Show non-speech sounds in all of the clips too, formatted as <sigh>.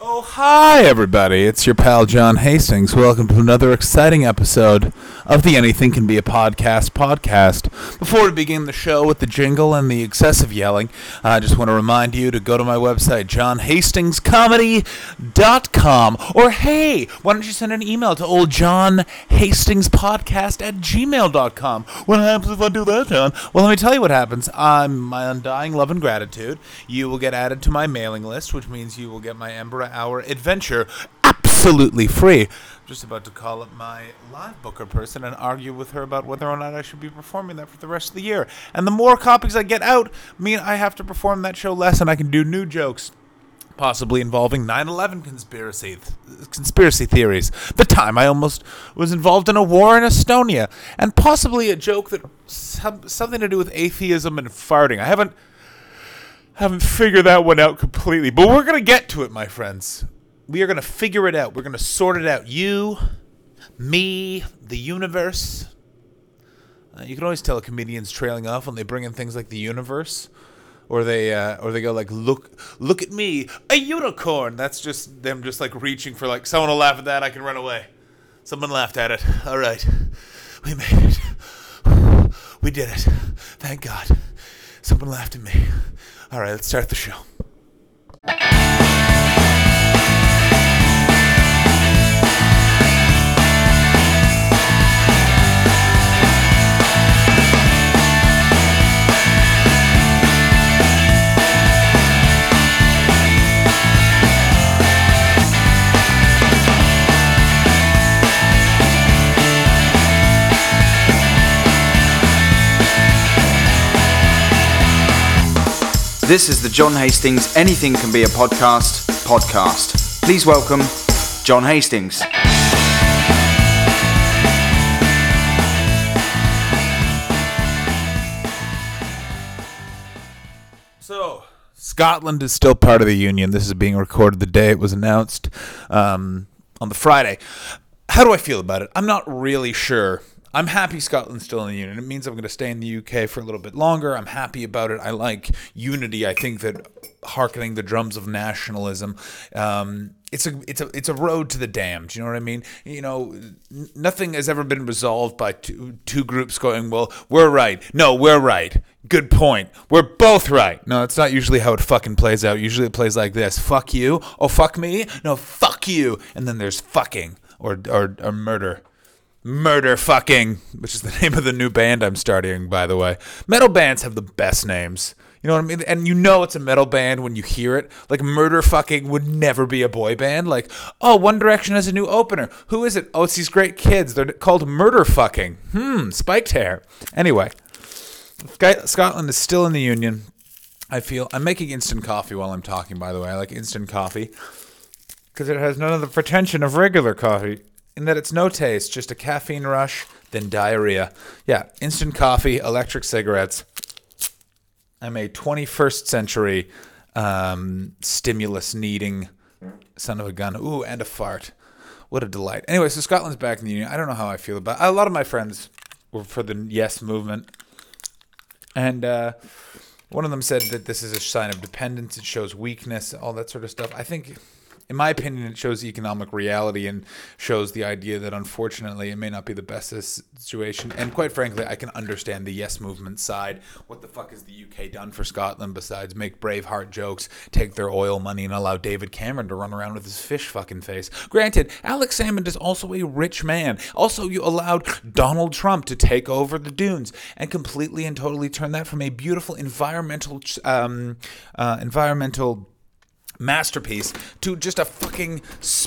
Oh, hi, everybody. It's your pal John Hastings. Welcome to another exciting episode of the Anything Can Be a Podcast podcast. Before we begin the show with the jingle and the excessive yelling, I just want to remind you to go to my website, johnhastingscomedy.com. Or, hey, why don't you send an email to old John Hastings Podcast at gmail.com? What happens if I do that, John? Well, let me tell you what happens. I'm my undying love and gratitude. You will get added to my mailing list, which means you will get my Ember Hour adventure absolutely free. Just about to call up my live booker person and argue with her about whether or not I should be performing that for the rest of the year. And the more copies I get out, mean I have to perform that show less and I can do new jokes possibly involving 9/11 conspiracy conspiracy theories. The time I almost was involved in a war in Estonia, and possibly a joke that some, something to do with atheism and farting. I haven't haven't figured that one out completely, but we're gonna get to it, my friends. We are gonna figure it out. We're gonna sort it out. You, me, the universe. Uh, you can always tell a comedian's trailing off when they bring in things like the universe, or they uh, or they go like, "Look, look at me, a unicorn." That's just them, just like reaching for like someone will laugh at that. I can run away. Someone laughed at it. All right, we made it. We did it. Thank God. Someone laughed at me. All right, let's start the show. This is the John Hastings Anything Can Be a Podcast podcast. Please welcome John Hastings. So, Scotland is still part of the Union. This is being recorded the day it was announced um, on the Friday. How do I feel about it? I'm not really sure. I'm happy Scotland's still in the Union. It means I'm going to stay in the UK for a little bit longer. I'm happy about it. I like unity. I think that hearkening the drums of nationalism, um, it's a it's a it's a road to the damned. You know what I mean? You know, nothing has ever been resolved by two two groups going, well, we're right. No, we're right. Good point. We're both right. No, it's not usually how it fucking plays out. Usually it plays like this: fuck you. Oh, fuck me. No, fuck you. And then there's fucking or or, or murder. Murder fucking, which is the <laughs> name of the new band I'm starting, by the way. Metal bands have the best names. You know what I mean? And you know it's a metal band when you hear it. Like Murder fucking would never be a boy band. Like, oh, One Direction has a new opener. Who is it? Oh, it's these great kids. They're called Murder fucking. Hmm, spiked hair. Anyway, Scotland is still in the Union. I feel I'm making instant coffee while I'm talking. By the way, I like instant coffee because it has none of the pretension of regular coffee in that it's no taste, just a caffeine rush, then diarrhea. Yeah, instant coffee, electric cigarettes. I'm a 21st century um, stimulus needing son of a gun. Ooh, and a fart. What a delight. Anyway, so Scotland's back in the Union. I don't know how I feel about it. A lot of my friends were for the Yes movement. And uh, one of them said that this is a sign of dependence. It shows weakness, all that sort of stuff. I think, in my opinion, it shows economic reality and shows the idea that unfortunately it may not be the best situation. And quite frankly, I can understand the yes movement side. What the fuck has the UK done for Scotland besides make Braveheart jokes, take their oil money, and allow David Cameron to run around with his fish fucking face? Granted, Alex Salmond is also a rich man. Also, you allowed Donald Trump to take over the dunes and completely and totally turn that from a beautiful environmental, um, uh, environmental masterpiece to just a fucking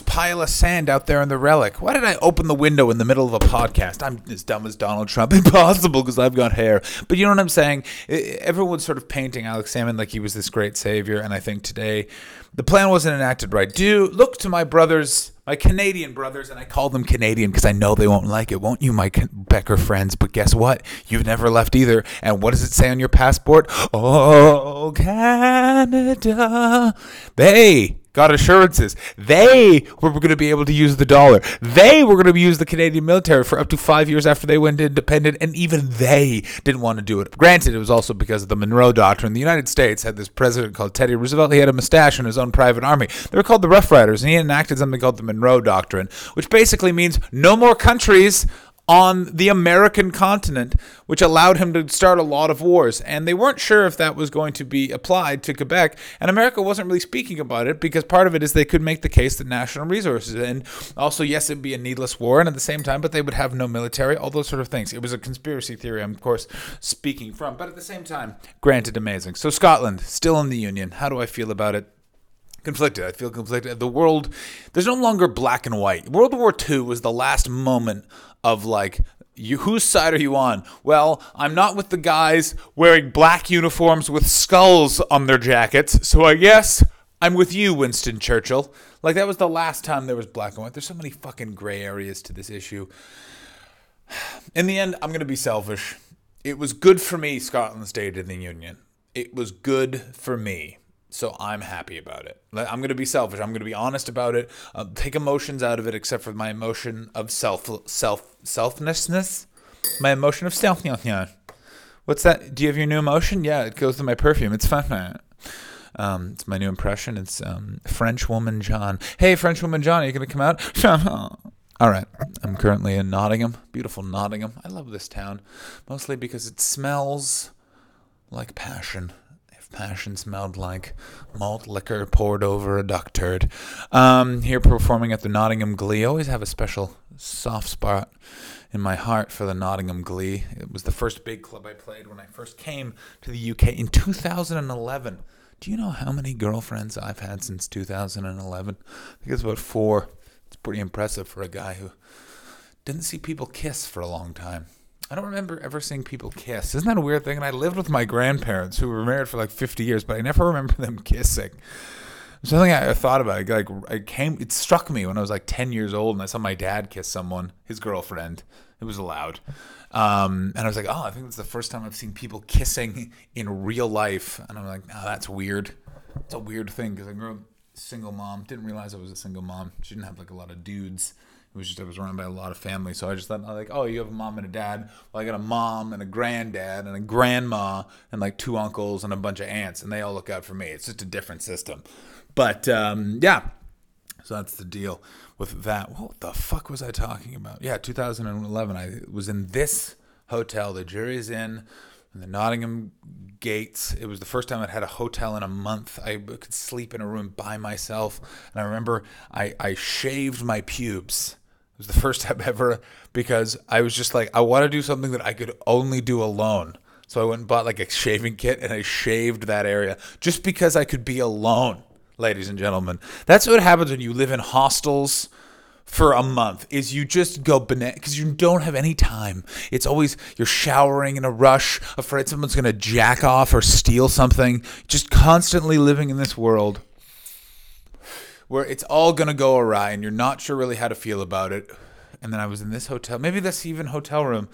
pile of sand out there in the relic. Why did I open the window in the middle of a podcast? I'm as dumb as Donald Trump. <laughs> Impossible because I've got hair. But you know what I'm saying? Everyone's sort of painting Alex Salmond like he was this great savior, and I think today the plan wasn't enacted right. Do look to my brothers, my Canadian brothers, and I call them Canadian because I know they won't like it, won't you, my Becker friends? But guess what? You've never left either. And what does it say on your passport? Oh, Canada. They got assurances. They were going to be able to use the dollar. They were going to use the Canadian military for up to five years after they went independent, and even they didn't want to do it. Granted, it was also because of the Monroe Doctrine. The United States had this president called Teddy Roosevelt. He had a mustache and his own private army. They were called the Rough Riders, and he enacted something called the Monroe Doctrine, which basically means no more countries on the American continent, which allowed him to start a lot of wars. And they weren't sure if that was going to be applied to Quebec. And America wasn't really speaking about it because part of it is they could make the case that national resources. And also, yes, it'd be a needless war. And at the same time, but they would have no military, all those sort of things. It was a conspiracy theory, I'm, of course, speaking from. But at the same time, granted, amazing. So, Scotland, still in the Union. How do I feel about it? conflicted. I feel conflicted. The world, there's no longer black and white. World War II was the last moment of like you, whose side are you on? Well, I'm not with the guys wearing black uniforms with skulls on their jackets, so I guess I'm with you, Winston Churchill. Like that was the last time there was black and white. There's so many fucking gray areas to this issue. <sighs> In the end, I'm to be selfish. It was good for me Scotland stayed in the union. It was good for me. So I'm happy about it. I'm going to be selfish. I'm going to be honest about it. Uh, take emotions out of it, except for my emotion of self self selflessness. My emotion of self. What's that? Do you have your new emotion? Yeah, it goes with my perfume. It's fun. Um, it's my new impression. It's um, French woman John. Hey, French woman John, are you going to come out? <laughs> All right. I'm currently in Nottingham. Beautiful Nottingham. I love this town, mostly because it smells like passion passion smelled like malt liquor poured over a duck turd. Um, here performing at the Nottingham Glee. I always have a special soft spot in my heart for the Nottingham Glee. It was the first big club I played when I first came to the UK in 2011. Do you know how many girlfriends I've had since 2011? I think it's about four. It's pretty impressive for a guy who didn't see people kiss for a long time. I don't remember ever seeing people kiss. Isn't that a weird thing? And I lived with my grandparents who were married for like 50 years, but I never <laughs> remember them kissing. Something I thought about. Like I came, it struck me when I was like 10 years old, and I saw my dad kiss someone, his girlfriend. It was allowed, um, and I was like, oh, I think it's the first time I've seen people kissing in real life, and I'm like, oh, that's weird. It's a weird thing because I grew up single mom. Didn't realize I was a single mom. She didn't have like a lot of dudes it was just I was surrounded by a lot of family, so I just thought like, oh, you have a mom and a dad. Well, I got a mom and a granddad and a grandma and like two uncles and a bunch of aunts, and they all look out for me. It's just a different system, but um, yeah. So that's the deal with that. What the fuck was I talking about? Yeah, 2011. I was in this hotel. The Jurys Inn the Nottingham gates. It was the first time I'd had a hotel in a month. I could sleep in a room by myself. And I remember I, I shaved my pubes was the <laughs> first time ever because I was just like, I want to do something that I could only do alone. So I went and bought like a shaving kit and I shaved that area just because I could be alone, ladies and gentlemen. That's what happens when you live in hostels for a month is you just go banana because you don't have any time. It's always you're showering in a rush, afraid someone's gonna jack off or steal something. Just constantly living in this world where it's all gonna go awry and you're not sure really how to feel about it. And then I was in this hotel, maybe this even hotel room.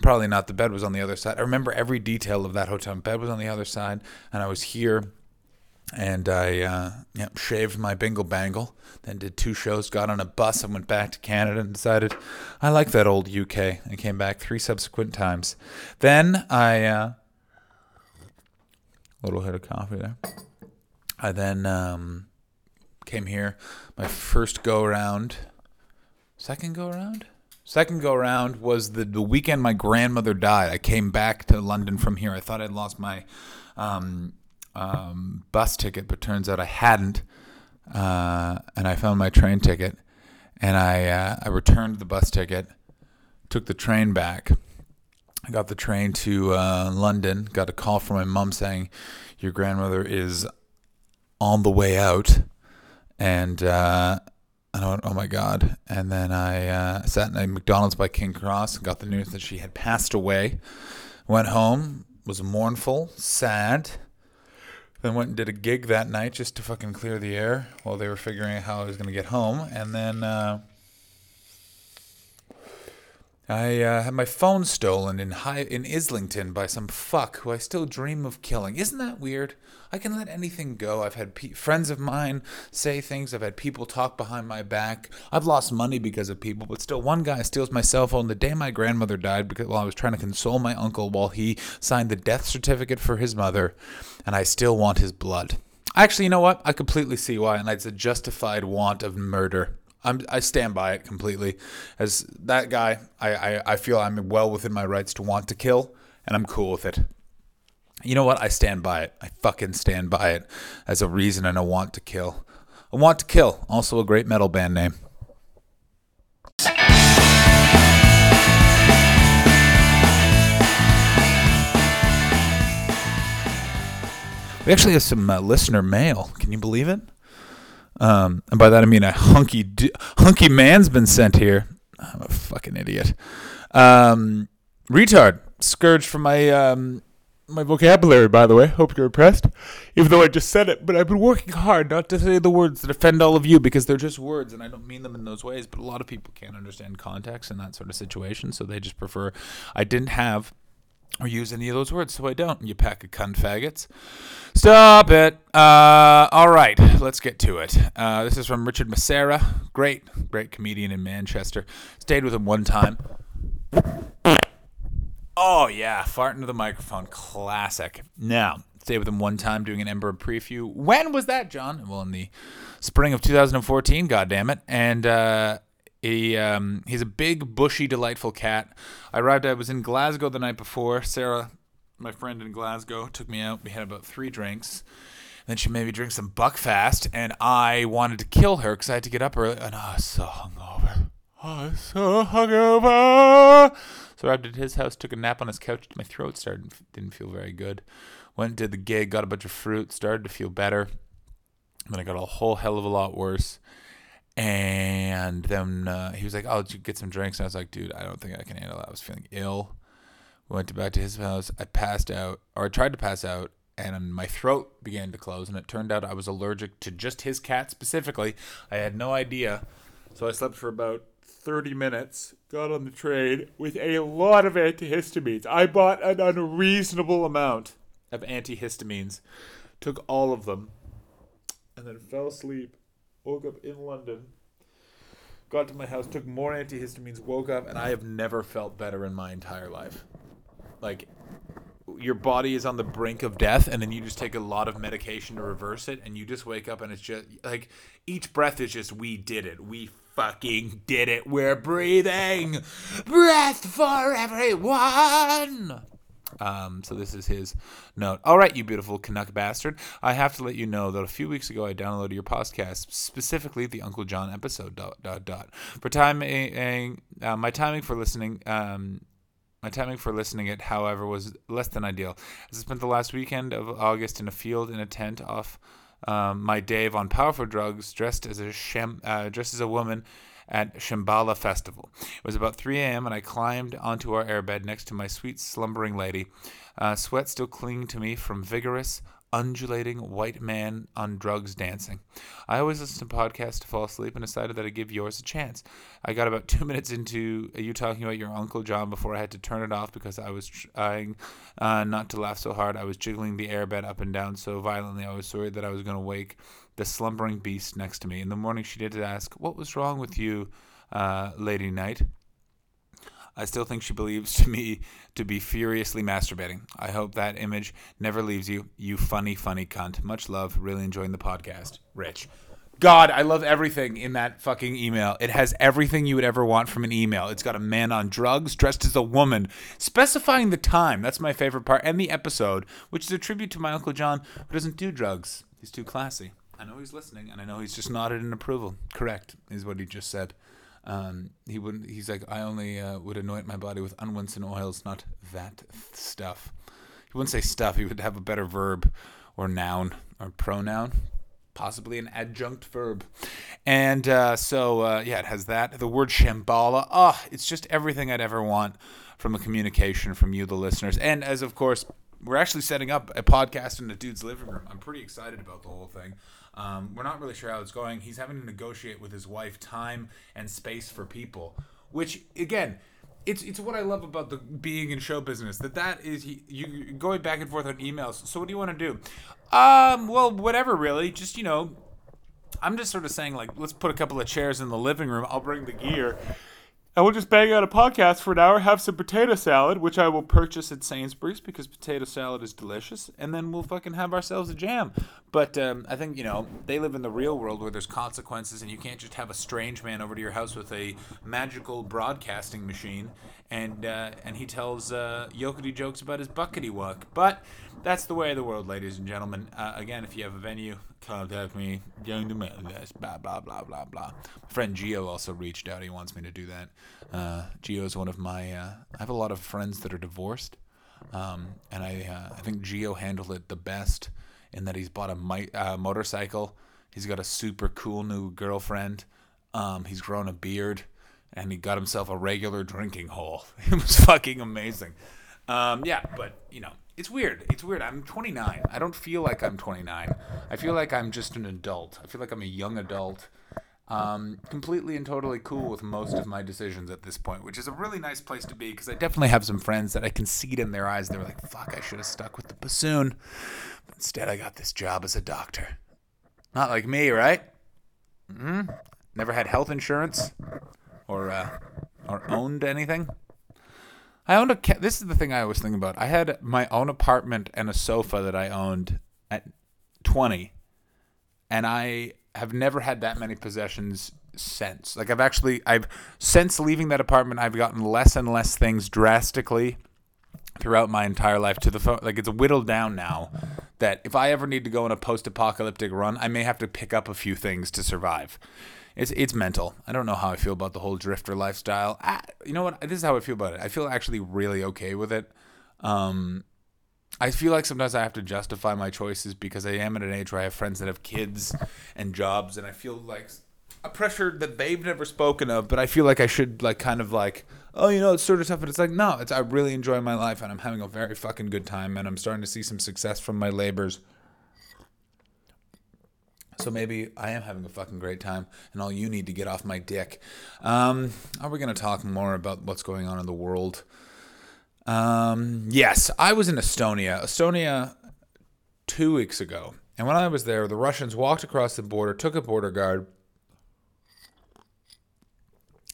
Probably not. The bed was on the other side. I remember every detail of that hotel. Bed was on the other side, and I was here, and I uh, yeah, shaved my bingle bangle. Then did two shows. Got on a bus and went back to Canada and decided I like that old UK. and came back three subsequent times. Then I uh, little hit of coffee there. I then um, came here. My first go around, second go around, second go around was the the weekend my grandmother died. I came back to London from here. I thought I'd lost my um, um, bus ticket, but turns out I hadn't. Uh, and I found my train ticket, and I uh, I returned the bus ticket, took the train back. I got the train to uh, London. Got a call from my mom saying, "Your grandmother is on the way out." And uh, I went, oh my god! And then I uh, sat in a McDonald's by King Cross and got the news that she had passed away. Went home, was mournful, sad. Then went and did a gig that night just to fucking clear the air while they were figuring out how I was gonna get home. And then uh, I uh, had my phone stolen in high in Islington by some fuck who I still dream of killing. Isn't that weird? I can let anything go. I've had pe- friends of mine say things. I've had people talk behind my back. I've lost money because of people, but still, one guy steals my cell phone the day my grandmother died because while I was trying to console my uncle while he signed the death certificate for his mother, and I still want his blood. Actually, you know what? I completely see why, and it's a justified want of murder. I'm, I stand by it completely. As that guy, I, I, I feel I'm well within my rights to want to kill, and I'm cool with it. You know what? I stand by it. I fucking stand by it as a reason and a want to kill. A want to kill, also a great metal band name. We actually have some uh, listener mail. Can you believe it? Um, and by that I mean a hunky d- hunky man's been sent here. I'm a fucking idiot. Um, retard. Scourge from my um, my vocabulary, by the way. Hope you're impressed. Even though I just said it, but I've been working hard not to say the words that offend all of you because they're just words and I don't mean them in those ways. But a lot of people can't understand context in that sort of situation, so they just prefer I didn't have or use any of those words, so I don't. You pack of cunt faggots. Stop it. Uh, all right, let's get to it. Uh, this is from Richard Massera. Great, great comedian in Manchester. Stayed with him one time. Oh, yeah, fart into the microphone. Classic. Now, stayed with him one time doing an Ember preview. When was that, John? Well, in the spring of 2014, God damn it. And, uh, he um, he's a big, bushy, delightful cat. I arrived. I was in Glasgow the night before. Sarah, my friend in Glasgow, took me out. We had about three drinks. Then she made me drink some Buckfast, and I wanted to kill her because I had to get up early, and I was so hungover. I was so hungover. So I arrived at his house, took a nap on his couch. My throat started didn't feel very good. Went did the gig, got a bunch of fruit, started to feel better. Then I got a whole hell of a lot worse. And then uh, he was like, "Oh, did you get some drinks?" And I was like, "Dude, I don't think I can handle that. I was feeling ill." Went to back to his house. I passed out, or I tried to pass out, and my throat began to close. And it turned out I was allergic to just his cat specifically. I had no idea, so I slept for about 30 minutes. Got on the train with a lot of antihistamines. I bought an unreasonable amount of antihistamines. Took all of them, and then fell asleep woke up in London, got to my house, took more antihistamines, woke up, and I have never felt better in my entire life. Like, your body is on the brink of death, and then you just take a lot of medication to reverse it, and you just wake up, and it's just like each breath is just, we did it. We fucking did it. We're breathing. Breath for everyone. Um, so this is his note. All right, you beautiful Canuck bastard. I have to let you know that a few weeks ago I downloaded your podcast, specifically the Uncle John episode. Dot dot dot. For timing, uh, my timing for listening. Um, my timing for listening it, however, was less than ideal. As I spent the last weekend of August in a field in a tent off um, my Dave on powerful drugs, dressed as a shem, uh, dressed as a woman at Shambala Festival. It was about 3 a.m., and I climbed onto our airbed next to my sweet slumbering lady, uh, sweat still clinging to me from vigorous, undulating white man on drugs dancing. I always listen to podcasts to fall asleep and decided that I'd give yours a chance. I got about two <laughs> minutes into you talking about your Uncle John before I had to turn it off because I was trying uh, not to laugh so hard. I was jiggling the airbed up and down so violently I was worried that I was going to wake the slumbering beast next to me. In the morning, she did ask, What was wrong with you, uh, Lady Knight? I still think she believes to <laughs> me to be furiously masturbating. I hope that image never leaves you, you funny, funny cunt. Much love. Really enjoying the podcast. Rich. God, I love everything in that fucking email. It has everything you would ever want from an email. It's got a man on drugs dressed as a woman, specifying the time. That's my favorite part. And the episode, which is a tribute to my Uncle John, who doesn't do drugs. He's too classy. I know he's listening, and I know he's just nodded in approval. Correct, is what he just said. Um, he wouldn't. He's like, I only uh, would anoint my body with unwholesome oils, not that stuff. He wouldn't say stuff. He would have a better verb, or noun, or pronoun, possibly an adjunct verb. And uh, so, uh, yeah, it has that. The word Shambala. Ah, oh, it's just everything I'd ever want from a communication from you, the listeners. And as of course, we're actually setting up a podcast in the dude's living room. I'm pretty excited about the whole thing. Um, we're not really sure how it's going. He's having to negotiate with his wife time and space for people, which again, it's it's what I love about the being in show business. That that is he, you going back and forth on emails. So what do you want to do? Um, well, whatever, really. Just you know, I'm just sort of saying like, let's put a couple of chairs in the living room. I'll bring the gear. And we'll just bang out a podcast for an hour, have some potato salad, which I will purchase at Sainsbury's because potato salad is delicious, and then we'll fucking have ourselves a jam. But um, I think, you know, they live in the real world where there's consequences, and you can't just have a strange man over to your house with a magical broadcasting machine, and uh, and he tells uh, yokety jokes about his buckety wuck. But that's the way of the world, ladies and gentlemen. Uh, again, if you have a venue, contact me. Young to this, blah blah blah blah blah. My friend Geo also reached out. He wants me to do that. Uh, Geo is one of my. Uh, I have a lot of friends that are divorced, um, and I uh, I think Geo handled it the best in that he's bought a mi- uh, motorcycle. He's got a super cool new girlfriend. Um, he's grown a beard, and he got himself a regular drinking hole. <laughs> It was fucking amazing. Um, yeah, but you know, it's weird. It's weird. I'm 29. I don't feel like I'm 29. I feel like I'm just an adult. I feel like I'm a young adult. Um, completely and totally cool with most of my decisions at this point, which is a really nice place to be because I definitely have some friends that I can see it in their eyes. They're like, fuck, I should have stuck with the bassoon. But instead, I got this job as a doctor. Not like me, right? Mm-hmm. Never had health insurance or, uh, or owned anything. I owned a. Ca- this is the thing I always think about. I had my own apartment and a sofa that I owned at 20, and I have never had that many possessions since. Like I've actually, I've since leaving that apartment, I've gotten less and less things drastically throughout my entire life to the phone. Like it's whittled down now that if I ever need to go on a post-apocalyptic run, I may have to pick up a few things to survive. It's it's mental. I don't know how I feel about the whole drifter lifestyle. I, you know what? This is how I feel about it. I feel actually really okay with it. Um, I feel like sometimes I have to justify my choices because I am at an age where I have friends that have kids and jobs, and I feel like a pressure that they've never spoken of. But I feel like I should like kind of like, oh, you know, it's sort of tough. But it's like no, it's I really enjoy my life, and I'm having a very fucking good time, and I'm starting to see some success from my labors. So maybe I am having a fucking great time, and all you need to get off my dick. Um, are we going to talk more about what's going on in the world? Um, yes, I was in Estonia. Estonia two weeks ago. And when I was there, the Russians walked across the border, took a border guard,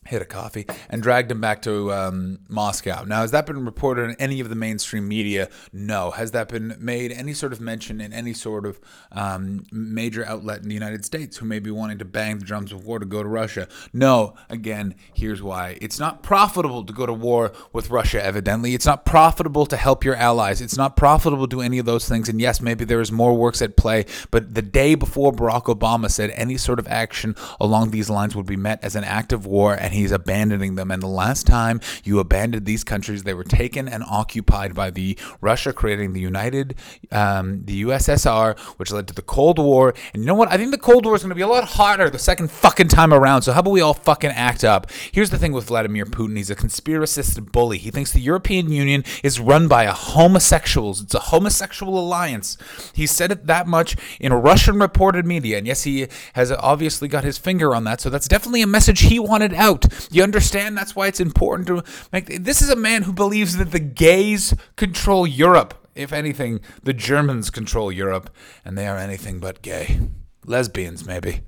hit a coffee, and dragged him back to um, Moscow. Now, has that been reported in any of the mainstream media? No. Has that been made any sort of mention in any sort of um, major outlet in the United States who may be wanting to bang the drums of war to go to Russia? No. Again, here's why. It's not profitable to go to war with Russia, evidently. It's not profitable to help your allies. It's not profitable to do any of those things. And yes, maybe there is more works at play, but the day before Barack Obama said any sort of action along these lines would be met as an act of war, and he's abandoning them. And the last time you abandoned these countries, they were taken and occupied by the Russia, creating the United, um, the USSR, which led to the Cold War. And you know what? I think the Cold War is going to be a lot hotter the second fucking time around. So how about we all fucking act up? Here's the thing with Vladimir Putin: he's a conspiracist bully. He thinks the European Union is run by a homosexuals. It's a homosexual alliance. He said it that much in Russian reported media, and yes, he has obviously got his finger on that. So that's definitely a message he wanted out. You understand? That's why it's important to make. This is a man who believes that the gays control Europe. If anything, the Germans control Europe, and they are anything but gay. Lesbians, maybe.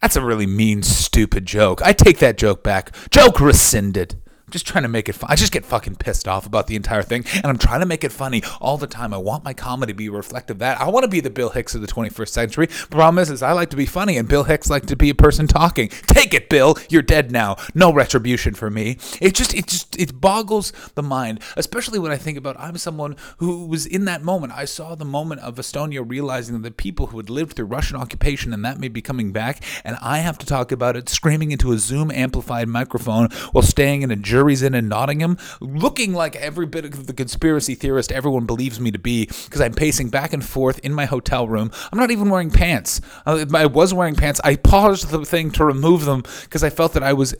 That's a really mean, stupid joke. I take that joke back. Joke rescinded. I'm just trying to make it fun. I just get fucking pissed off about the entire thing, and I'm trying to make it funny all the time. I want my comedy to be reflective of that. I want to be the Bill Hicks of the 21st century. The problem is, is I like to be funny, and Bill Hicks like to be a person talking. Take it, Bill. You're dead now. No retribution for me. It just, it just, it boggles the mind, especially when I think about I'm someone who was in that moment. I saw the moment of Estonia realizing that the people who had lived through Russian occupation and that may be coming back, and I have to talk about it screaming into a Zoom amplified microphone while staying in a Jurys Inn in Nottingham, looking like every bit of the conspiracy theorist everyone believes me to be, because I'm pacing back and forth in my hotel room. I'm not even wearing pants. Uh, I was wearing pants. I paused the thing to remove them because I felt that I was,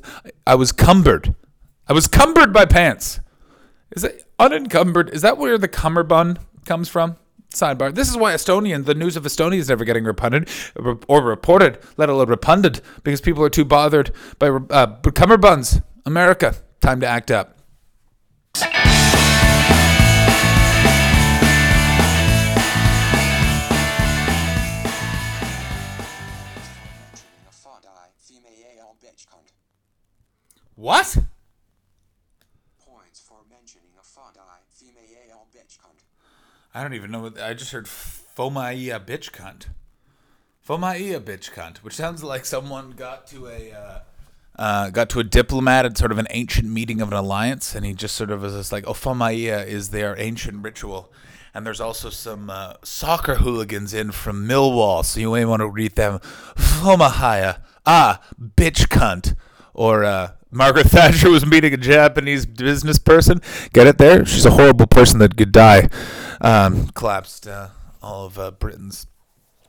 I was cumbered. I was cumbered by pants. Is it unencumbered? Is that where the cummerbund comes from? Sidebar. This is why Estonian, the news of Estonia is never getting repunted or reported, let alone repunded, because people are too bothered by uh, cummerbunds. America, Time to act up. What? Points for mentioning a bitch cunt. I don't even know what I just heard Fomaia bitch cunt. Fomaia bitch cunt, which sounds like someone got to a uh, uh, got to a diplomat at sort of an ancient meeting of an alliance, and he just sort of was just like, "Oh, Fomaia is their ancient ritual." And there's also some uh, soccer hooligans in from Millwall, so you may want to read them. Fomahaya, ah, bitch cunt, or uh, Margaret <laughs> Thatcher was meeting a Japanese business person. Get it there? She's a horrible person that could die. Um, collapsed uh, all of uh, Britain's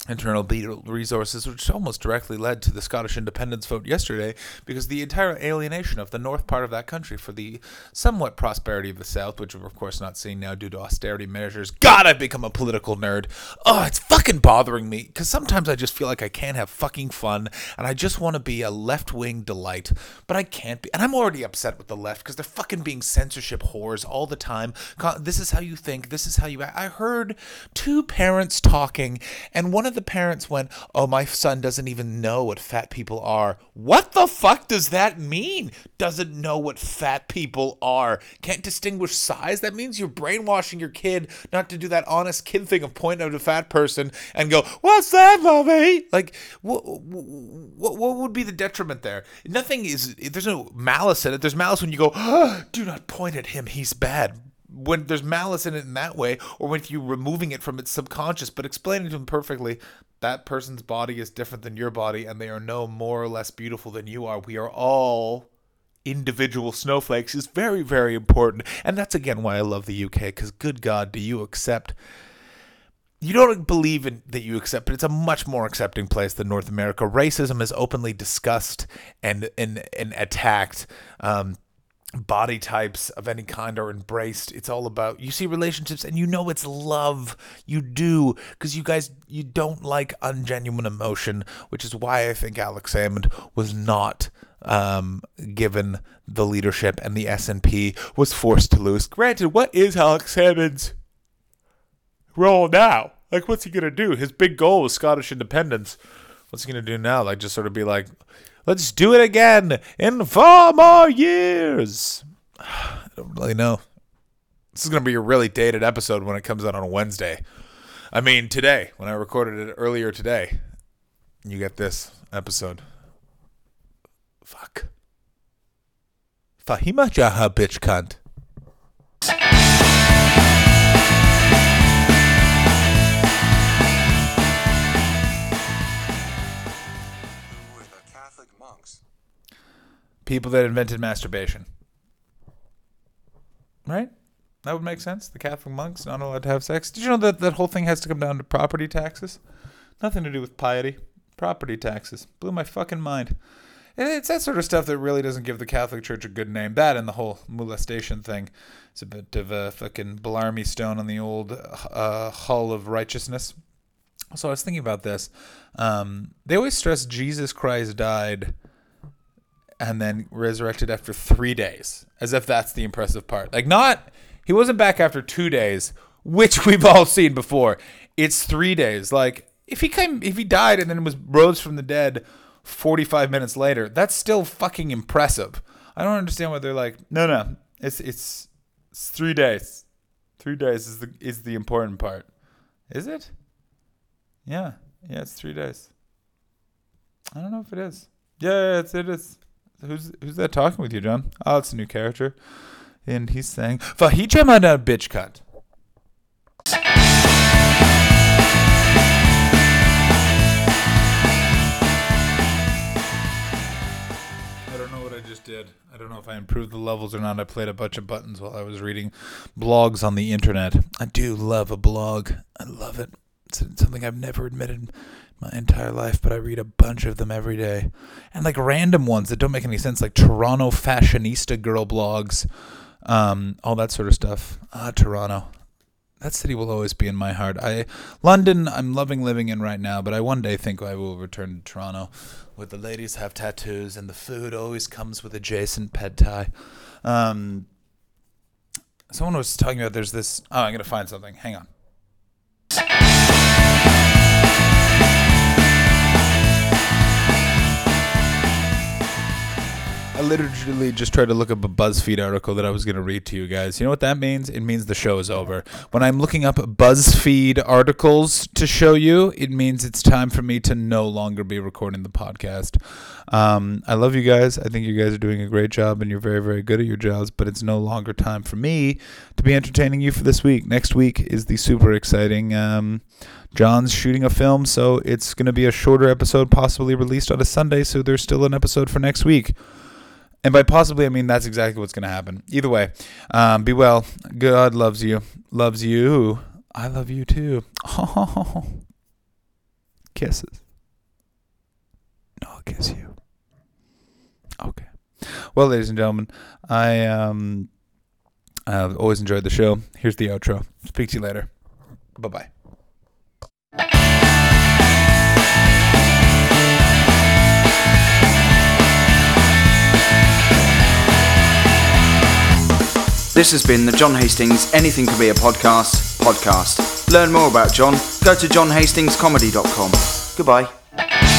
internal resources, which almost directly led to the Scottish independence vote yesterday, because the entire alienation of the north part of that country for the somewhat prosperity of the south, which we're of course not seeing now due to austerity measures. God, I've become a political nerd. Oh, it's fucking bothering me because sometimes I just feel like I can't have fucking fun, and I just want to be a left wing delight, but I can't be. And I'm already upset with the left because they're fucking being censorship whores all the time. This is how you think. This is how you act. I heard two parents talking, and one of the parents went, Oh, my son doesn't even know what fat people are. What the fuck does that mean? Doesn't know what fat people are. Can't distinguish size? That means you're brainwashing your kid not to do that honest kid thing of pointing at a fat person and go, What's that, mommy? Like, what, what, what would be the detriment there? Nothing is, there's no malice in it. There's malice when you go, oh, <gasps> Do not point at him. He's bad when there's malice in it in that way, or when you're removing it from its subconscious, but explaining to them perfectly that person's body is different than your body, and they are no more or less beautiful than you are. We are all individual snowflakes is very, very important. And that's again why I love the UK, because good God, do you accept. You don't believe in that you accept, but it's a much more accepting place than North America. Racism is openly discussed and and, and attacked. Um, body types of any kind are embraced. It's all about you see relationships and you know it's love. You do because you guys you don't like ungenuine emotion, which is why I think Alex Salmond was not um, given the leadership and the SNP was forced to lose. Granted, what is Alex Salmond's role now? Like, what's he gonna do? His big goal was Scottish independence. What's he gonna do now? Like, just sort of be like, Let's do it again in four more years. <sighs> I don't really know. This is going to be a really dated episode when it comes out on a Wednesday. I mean, today, when I recorded it earlier today, you get this episode. Fuck. Fahima Jaha bitch cunt. People that invented masturbation. Right? That would make sense. The Catholic monks not allowed to have sex. Did you know that that whole thing has to come down to property taxes? Nothing to do with piety. Property taxes. Blew my fucking mind. It's that sort of stuff that really doesn't give the Catholic Church a good name. That and the whole molestation thing. It's a bit of a fucking blarney stone on the old uh, hull of righteousness. So I was thinking about this. Um, they always stress Jesus Christ died and then resurrected after three days, as if that's the impressive part. Like, not, he wasn't back after two days, which <laughs> we've all seen before. It's three days. Like, if he came, if he died and then was rose from the dead 45 minutes later, that's still fucking impressive. I don't understand why they're like, no, no, it's, it's, it's three days. Three days is the, is the important part. Is it? Yeah. Yeah, it's three days. I don't know if it is. Yeah, it's, it is. Who's who's that talking with you, John? Oh, it's a new character, and he's saying "Fahijamana bitch cut." I don't know what I just did. I don't know if I improved the levels or not. I played a bunch of buttons while I was reading blogs on the internet. I do love a blog. I love it. It's something I've never admitted my entire life, but I read a bunch of them every day. And like random ones that don't make any sense, like Toronto fashionista girl blogs, um, all that sort of stuff. Ah, Toronto. That city will always be in my heart. I London, I'm loving living in right now, but I one day think I will return to Toronto, where the ladies have tattoos and the food always comes with adjacent pad thai. Um, someone was talking about there's this. Oh, I'm gonna find something. Hang on. I literally just tried to look up a BuzzFeed article that I was going to read to you guys. You know what that means? It means the show is over. When I'm looking up BuzzFeed articles to show you, it means it's time for me to no longer be recording the podcast. Um, I love you guys. I think you guys are doing a great job and you're very, very good at your jobs, but it's no longer time for me to be entertaining you for this week. Next week is the super exciting. Um, John's shooting a film, so it's going to be a shorter episode, possibly released on a Sunday, so there's still an episode for next week. And by possibly, I mean that's exactly what's going to happen. Either way, um, be well. God loves you. Loves you. I love you too. Oh, <laughs> kisses. No, I'll kiss you. Okay. Well, ladies and gentlemen, I um, I've always enjoyed the show. Here's the outro. Speak to you later. Bye bye. This has been the John Hastings Anything Can Be a Podcast podcast. Learn more about John, go to johnhastingscomedy.com. Goodbye.